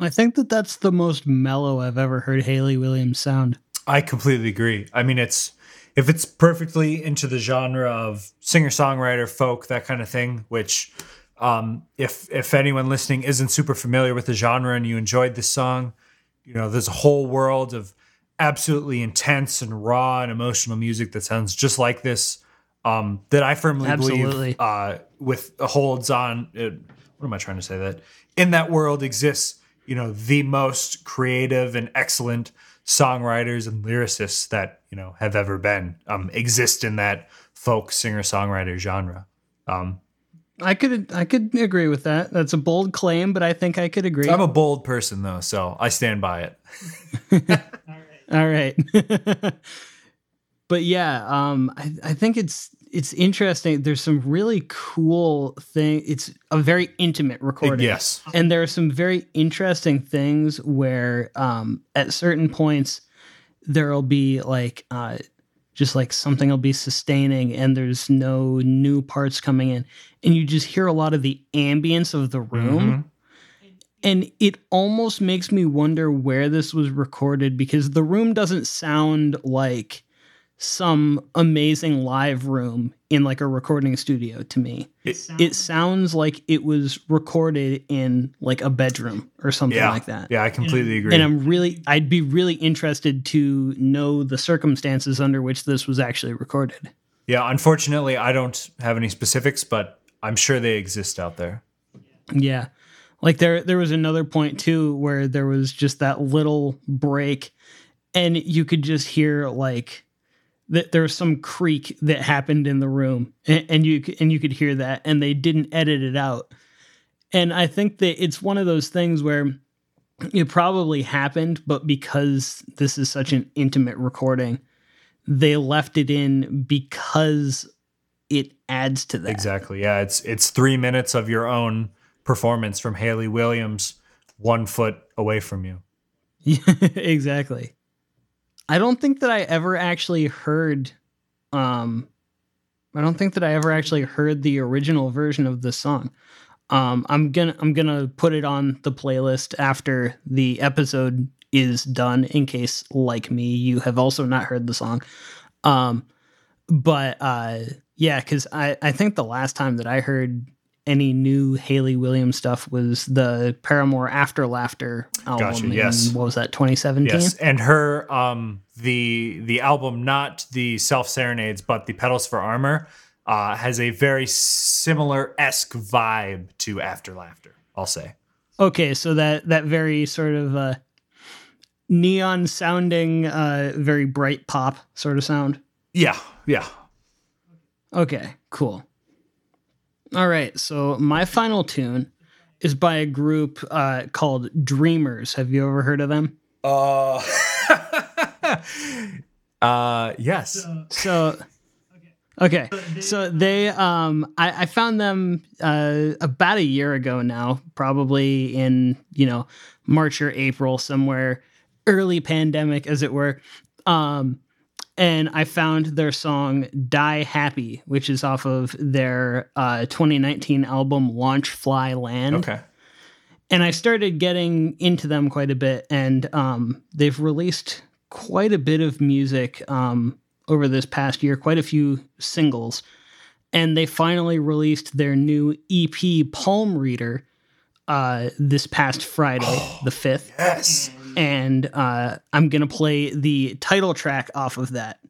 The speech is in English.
I think that that's the most mellow I've ever heard Hayley Williams sound. I completely agree. I mean, it's if it's perfectly into the genre of singer songwriter, folk, that kind of thing. Which, um, if if anyone listening isn't super familiar with the genre and you enjoyed this song, you know, there's a whole world of absolutely intense and raw and emotional music that sounds just like this. Um, that I firmly Absolutely. believe uh, with holds on. Uh, what am I trying to say? That in that world exists, you know, the most creative and excellent songwriters and lyricists that you know have ever been um, exist in that folk singer songwriter genre. Um, I could I could agree with that. That's a bold claim, but I think I could agree. I'm a bold person though, so I stand by it. All right. All right. but yeah, um, I, I think it's it's interesting. There's some really cool thing. It's a very intimate recording. Yes. And there are some very interesting things where um, at certain points there'll be like uh, just like something will be sustaining and there's no new parts coming in. And you just hear a lot of the ambience of the room. And it almost makes me wonder where this was recorded because the room doesn't sound like some amazing live room in like a recording studio to me. It, sounds like it was recorded in like a bedroom or something Yeah, like that. yeah, I completely agree. And I'm really I'd be really interested to know the circumstances under which this was actually recorded. yeah, unfortunately, I don't have any specifics, but I'm sure they exist out there. Yeah. Like there there was another point too where there was just that little break and you could just hear like that there was some creak that happened in the room and, and you and you could hear that and they didn't edit it out. And I think that it's one of those things where it probably happened but because this is such an intimate recording they left it in because it adds to that. Exactly. Yeah, it's it's three minutes of your own performance from Hayley Williams, one foot away from you. exactly. I don't think that I ever actually heard um I don't think that I ever actually heard the original version of this song. Um I'm going to I'm going to put it on the playlist after the episode is done in case like me you have also not heard the song. Um but uh yeah, cuz I I think the last time that I heard any new Hayley Williams stuff was the Paramore After Laughter album. Gotcha, in- yes. what was that? 2017. Yes, and her um the the album, not the self serenades, but the Petals for Armor, uh, has a very similar esque vibe to After Laughter. I'll say. Okay, so that that very sort of uh, neon sounding, uh, very bright pop sort of sound. Yeah, yeah. Okay, cool. All right, so my final tune is by a group uh, called Dreamers. Have you ever heard of them? Uh, uh, yes. So, okay, so they, um, I, I found them uh, about a year ago now, probably in you know March or April, somewhere early pandemic, as it were. Um, and I found their song "Die Happy," which is off of their uh, 2019 album "Launch Fly Land." Okay. and I started getting into them quite a bit, and um, they've released quite a bit of music um, over this past year, quite a few singles, and they finally released their new EP, Palm Reader, uh, this past Friday, the fifth, Yes. And uh, I'm gonna play the title track off of that.